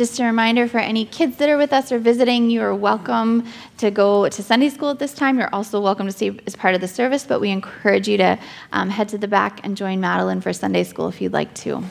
Just a reminder for any kids that are with us or visiting, you are welcome to go to Sunday school at this time. You're also welcome to stay as part of the service, but we encourage you to um, head to the back and join Madeline for Sunday school if you'd like to.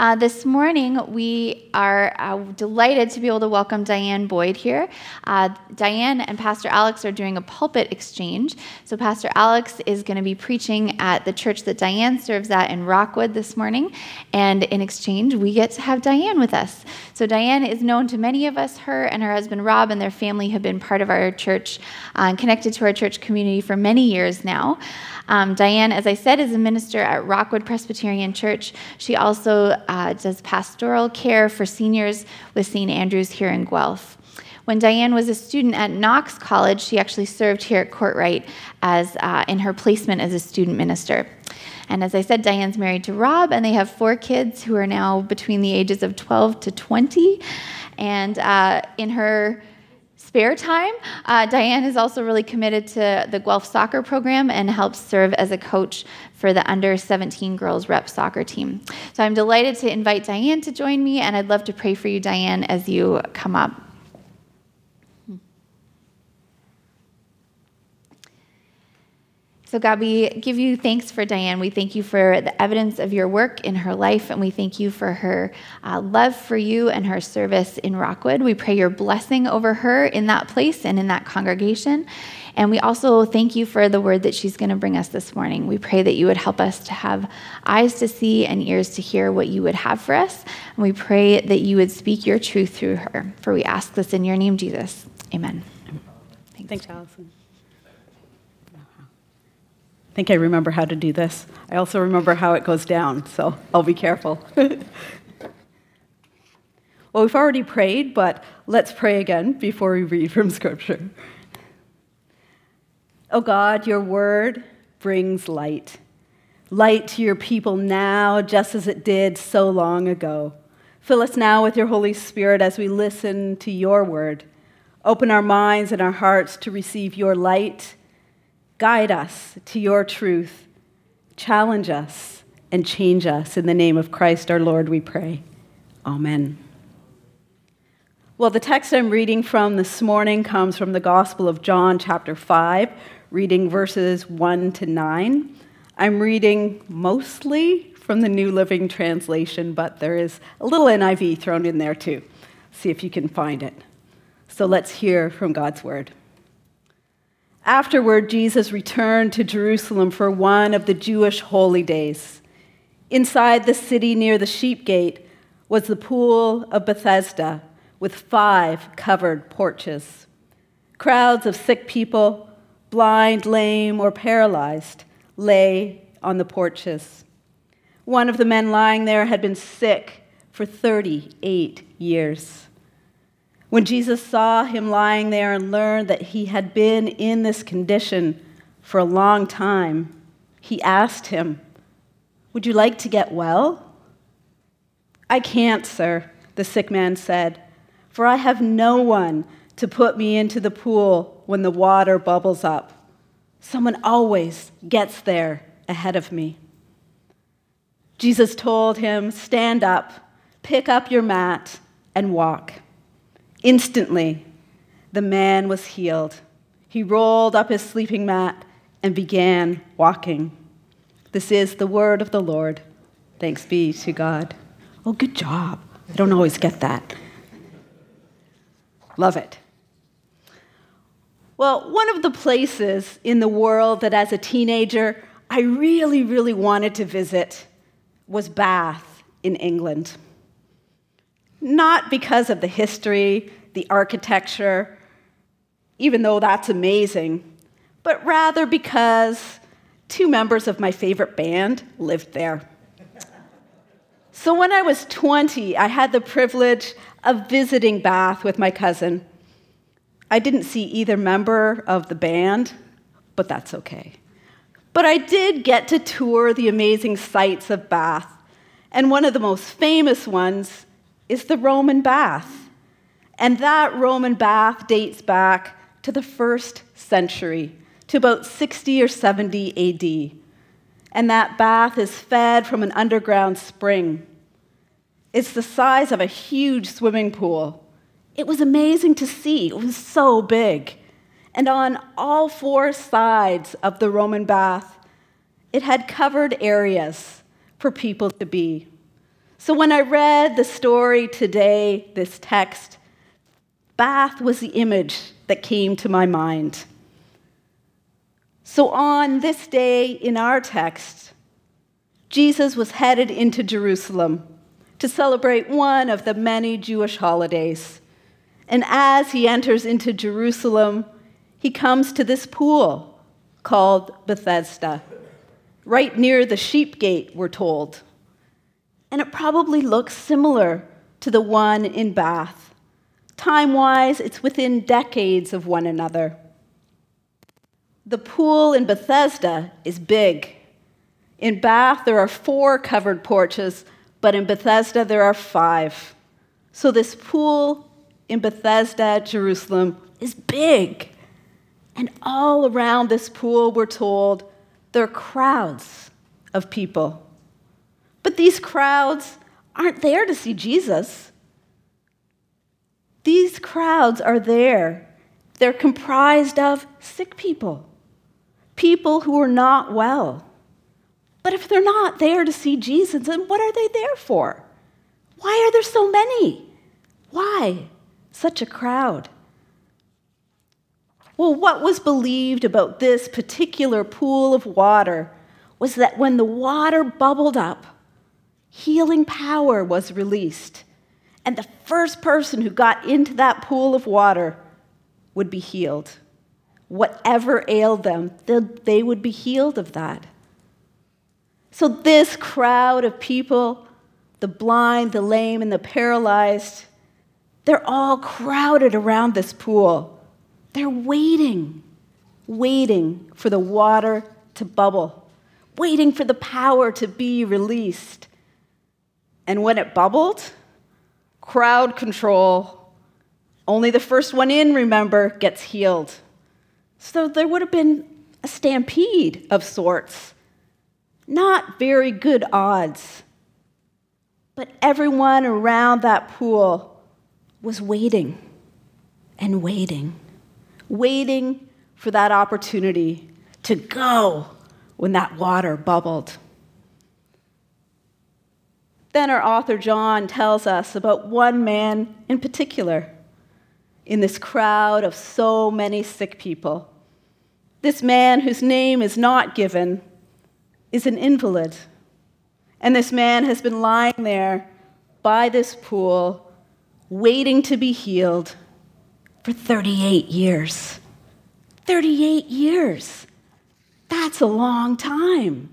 Uh, this morning, we are uh, delighted to be able to welcome Diane Boyd here. Uh, Diane and Pastor Alex are doing a pulpit exchange. So, Pastor Alex is going to be preaching at the church that Diane serves at in Rockwood this morning. And in exchange, we get to have Diane with us. So, Diane is known to many of us. Her and her husband Rob and their family have been part of our church uh, and connected to our church community for many years now. Um, Diane, as I said, is a minister at Rockwood Presbyterian Church. She also uh, does pastoral care for seniors with St. Andrews here in Guelph. When Diane was a student at Knox College, she actually served here at Courtright as uh, in her placement as a student minister. And as I said, Diane's married to Rob, and they have four kids who are now between the ages of 12 to 20. And uh, in her spare time, uh, Diane is also really committed to the Guelph soccer program and helps serve as a coach for the under 17 girls rep soccer team. So I'm delighted to invite Diane to join me, and I'd love to pray for you, Diane, as you come up. So, God, we give you thanks for Diane. We thank you for the evidence of your work in her life, and we thank you for her uh, love for you and her service in Rockwood. We pray your blessing over her in that place and in that congregation. And we also thank you for the word that she's going to bring us this morning. We pray that you would help us to have eyes to see and ears to hear what you would have for us. And we pray that you would speak your truth through her. For we ask this in your name, Jesus. Amen. Thanks, Thanks Allison. I think I remember how to do this. I also remember how it goes down, so I'll be careful. well, we've already prayed, but let's pray again before we read from Scripture. Oh God, your word brings light. Light to your people now, just as it did so long ago. Fill us now with your Holy Spirit as we listen to your word. Open our minds and our hearts to receive your light Guide us to your truth. Challenge us and change us. In the name of Christ our Lord, we pray. Amen. Well, the text I'm reading from this morning comes from the Gospel of John, chapter 5, reading verses 1 to 9. I'm reading mostly from the New Living Translation, but there is a little NIV thrown in there too. See if you can find it. So let's hear from God's word. Afterward, Jesus returned to Jerusalem for one of the Jewish holy days. Inside the city near the sheep gate was the pool of Bethesda with five covered porches. Crowds of sick people, blind, lame, or paralyzed, lay on the porches. One of the men lying there had been sick for 38 years. When Jesus saw him lying there and learned that he had been in this condition for a long time, he asked him, Would you like to get well? I can't, sir, the sick man said, for I have no one to put me into the pool when the water bubbles up. Someone always gets there ahead of me. Jesus told him, Stand up, pick up your mat, and walk. Instantly, the man was healed. He rolled up his sleeping mat and began walking. This is the word of the Lord. Thanks be to God. Oh, good job. I don't always get that. Love it. Well, one of the places in the world that as a teenager I really, really wanted to visit was Bath in England not because of the history, the architecture, even though that's amazing, but rather because two members of my favorite band lived there. So when I was 20, I had the privilege of visiting Bath with my cousin. I didn't see either member of the band, but that's okay. But I did get to tour the amazing sights of Bath, and one of the most famous ones is the Roman bath. And that Roman bath dates back to the first century, to about 60 or 70 AD. And that bath is fed from an underground spring. It's the size of a huge swimming pool. It was amazing to see. It was so big. And on all four sides of the Roman bath, it had covered areas for people to be. So when I read the story today, this text, bath was the image that came to my mind. So on this day in our text, Jesus was headed into Jerusalem to celebrate one of the many Jewish holidays. And as he enters into Jerusalem, he comes to this pool called Bethesda, right near the sheep gate, we're told. And it probably looks similar to the one in Bath. Time wise, it's within decades of one another. The pool in Bethesda is big. In Bath, there are four covered porches, but in Bethesda, there are five. So this pool in Bethesda, Jerusalem, is big. And all around this pool, we're told, there are crowds of people. But these crowds aren't there to see Jesus. These crowds are there. They're comprised of sick people, people who are not well. But if they're not there to see Jesus, then what are they there for? Why are there so many? Why such a crowd? Well, what was believed about this particular pool of water was that when the water bubbled up, healing power was released. And the first person who got into that pool of water would be healed. Whatever ailed them, they would be healed of that. So, this crowd of people, the blind, the lame, and the paralyzed, they're all crowded around this pool. They're waiting, waiting for the water to bubble, waiting for the power to be released. And when it bubbled, crowd control, only the first one in, remember, gets healed. So there would have been a stampede of sorts. Not very good odds. But everyone around that pool was waiting and waiting waiting for that opportunity to go when that water bubbled. Then our author John tells us about one man in particular in this crowd of so many sick people. This man, whose name is not given, is an invalid. And this man has been lying there by this pool, waiting to be healed for 38 years. 38 years. That's a long time.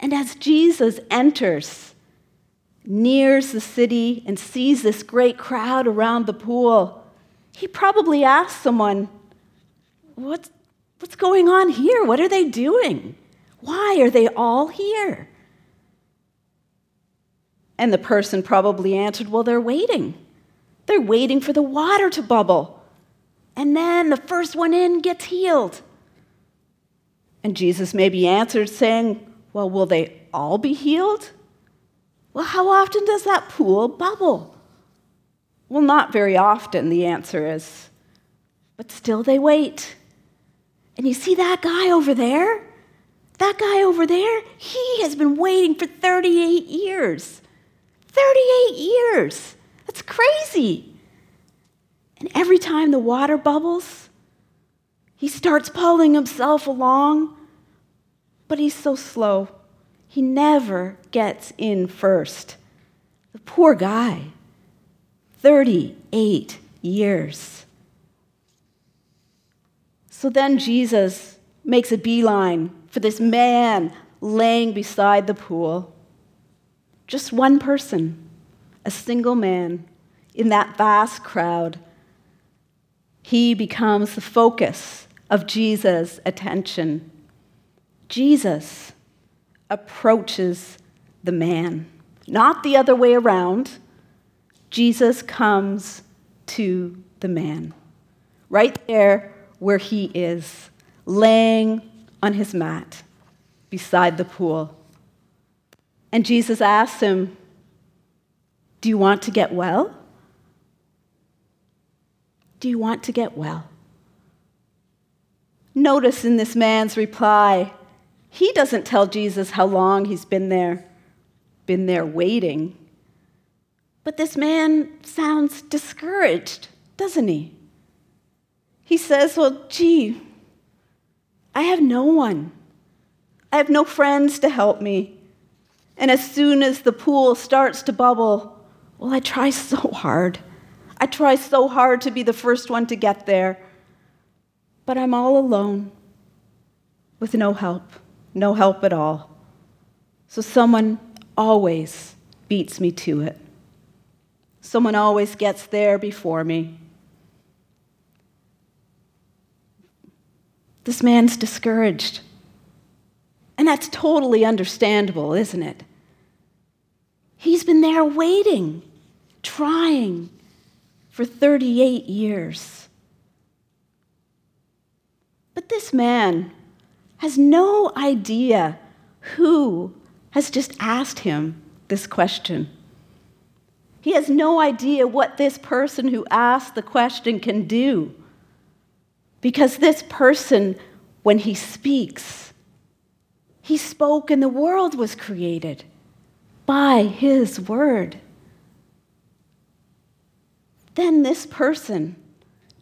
And as Jesus enters, nears the city, and sees this great crowd around the pool, he probably asks someone, What's, what's going on here? What are they doing? Why are they all here? And the person probably answered, Well, they're waiting. They're waiting for the water to bubble. And then the first one in gets healed. And Jesus maybe answered, saying, Well, will they all be healed? Well, how often does that pool bubble? Well, not very often, the answer is. But still they wait. And you see that guy over there? That guy over there, he has been waiting for 38 years. 38 years. That's crazy. And every time the water bubbles, he starts pulling himself along, but he's so slow. He never gets in first. The poor guy, 38 years. So then Jesus makes a beeline for this man laying beside the pool. Just one person a single man in that vast crowd. He becomes the focus of Jesus' attention. Jesus approaches the man, not the other way around. Jesus comes to the man, right there where he is, laying on his mat beside the pool. And Jesus asks him, Do you want to get well? Do you want to get well? Notice in this man's reply, he doesn't tell Jesus how long he's been there, been there waiting. But this man sounds discouraged, doesn't he? He says, Well, gee, I have no one. I have no friends to help me. And as soon as the pool starts to bubble, well, I try so hard. I try so hard to be the first one to get there. But I'm all alone with no help, no help at all. So someone always beats me to it. Someone always gets there before me. This man's discouraged. And that's totally understandable, isn't it? He's been there waiting, trying for 38 years. But this man has no idea who has just asked him this question. He has no idea what this person who asked the question can do. Because this person, when he speaks, he spoke and the world was created by his word. Then this person,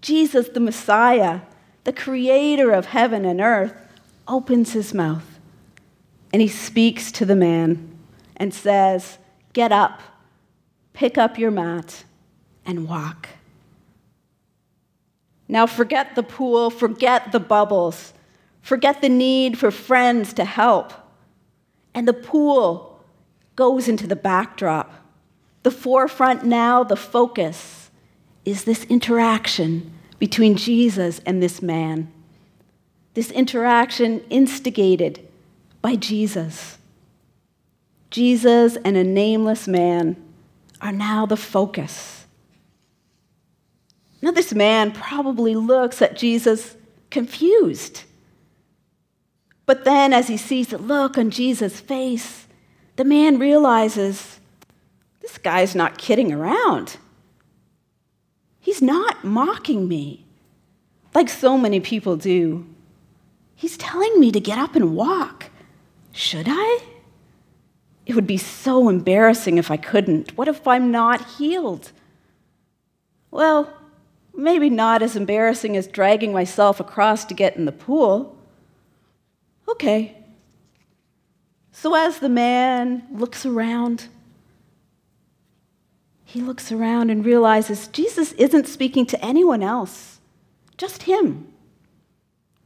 Jesus the Messiah, the creator of heaven and earth, opens his mouth and he speaks to the man and says, Get up, pick up your mat, and walk. Now forget the pool, forget the bubbles, forget the need for friends to help. And the pool goes into the backdrop. The forefront now, the focus, is this interaction between Jesus and this man. This interaction instigated by Jesus. Jesus and a nameless man are now the focus. Now, this man probably looks at Jesus confused. But then, as he sees the look on Jesus' face, the man realizes this guy's not kidding around. He's not mocking me like so many people do. He's telling me to get up and walk. Should I? It would be so embarrassing if I couldn't. What if I'm not healed? Well, Maybe not as embarrassing as dragging myself across to get in the pool. Okay. So as the man looks around, he looks around and realizes Jesus isn't speaking to anyone else, just him.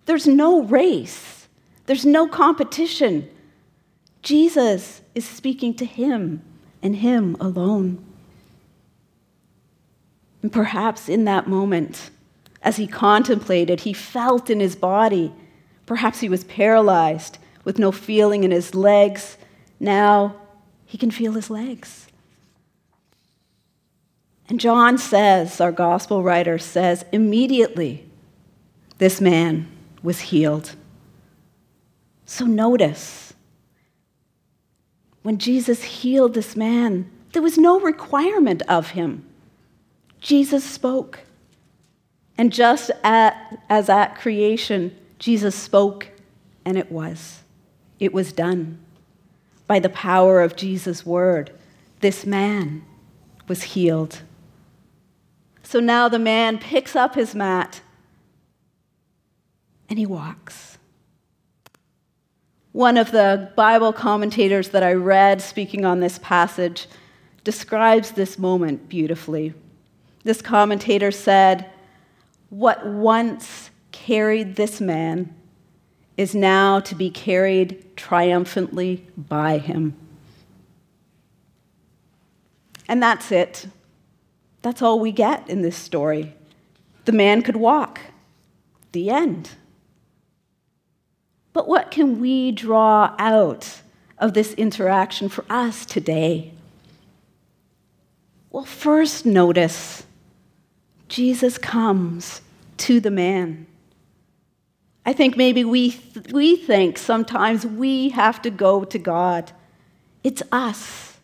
There's no race, there's no competition. Jesus is speaking to him and him alone. And perhaps in that moment, as he contemplated, he felt in his body. Perhaps he was paralyzed with no feeling in his legs. Now he can feel his legs. And John says, our gospel writer says, immediately this man was healed. So notice, when Jesus healed this man, there was no requirement of him. Jesus spoke. And just at, as at creation, Jesus spoke, and it was. It was done. By the power of Jesus' word, this man was healed. So now the man picks up his mat and he walks. One of the Bible commentators that I read speaking on this passage describes this moment beautifully. This commentator said, What once carried this man is now to be carried triumphantly by him. And that's it. That's all we get in this story. The man could walk. The end. But what can we draw out of this interaction for us today? Well, first, notice Jesus comes to the man. I think maybe we, th- we think sometimes we have to go to God It's us.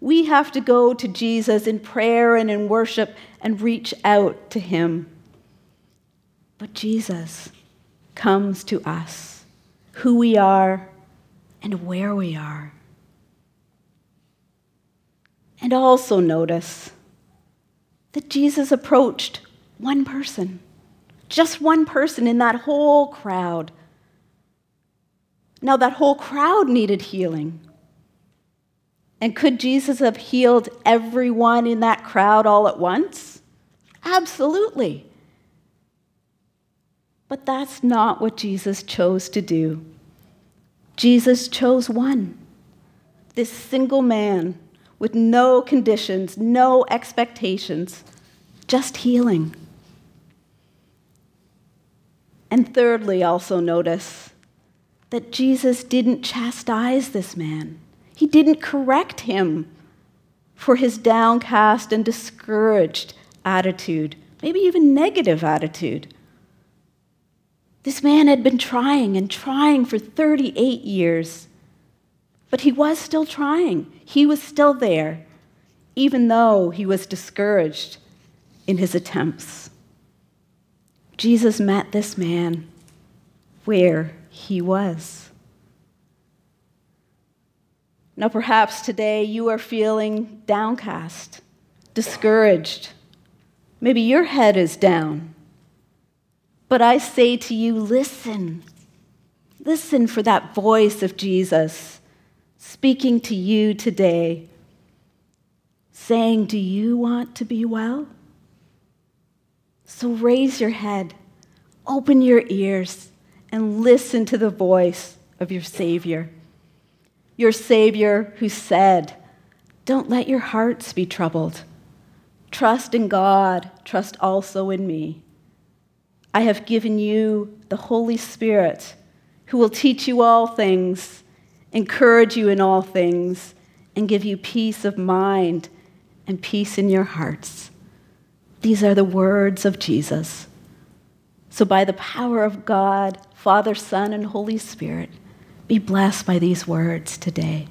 We have to go to Jesus in prayer and in worship and reach out to him. But Jesus comes to us, who we are and where we are. And also notice that Jesus approached one person, just one person in that whole crowd. Now, that whole crowd needed healing. And could Jesus have healed everyone in that crowd all at once? Absolutely. But that's not what Jesus chose to do. Jesus chose one, this single man with no conditions, no expectations, just healing. And thirdly, also notice that Jesus didn't chastise this man. He didn't correct him for his downcast and discouraged attitude, maybe even negative attitude. This man had been trying and trying for 38 years, but he was still trying. He was still there, even though he was discouraged in his attempts. Jesus met this man where he was. Now, perhaps today you are feeling downcast, discouraged. Maybe your head is down. But I say to you, listen. Listen for that voice of Jesus speaking to you today, saying, Do you want to be well? So raise your head, open your ears, and listen to the voice of your Savior. Your Savior who said, Don't let your hearts be troubled. Trust in God, trust also in me. I have given you the Holy Spirit who will teach you all things, encourage you in all things, and give you peace of mind and peace in your hearts. These are the words of Jesus. So, by the power of God, Father, Son, and Holy Spirit, be blessed by these words today.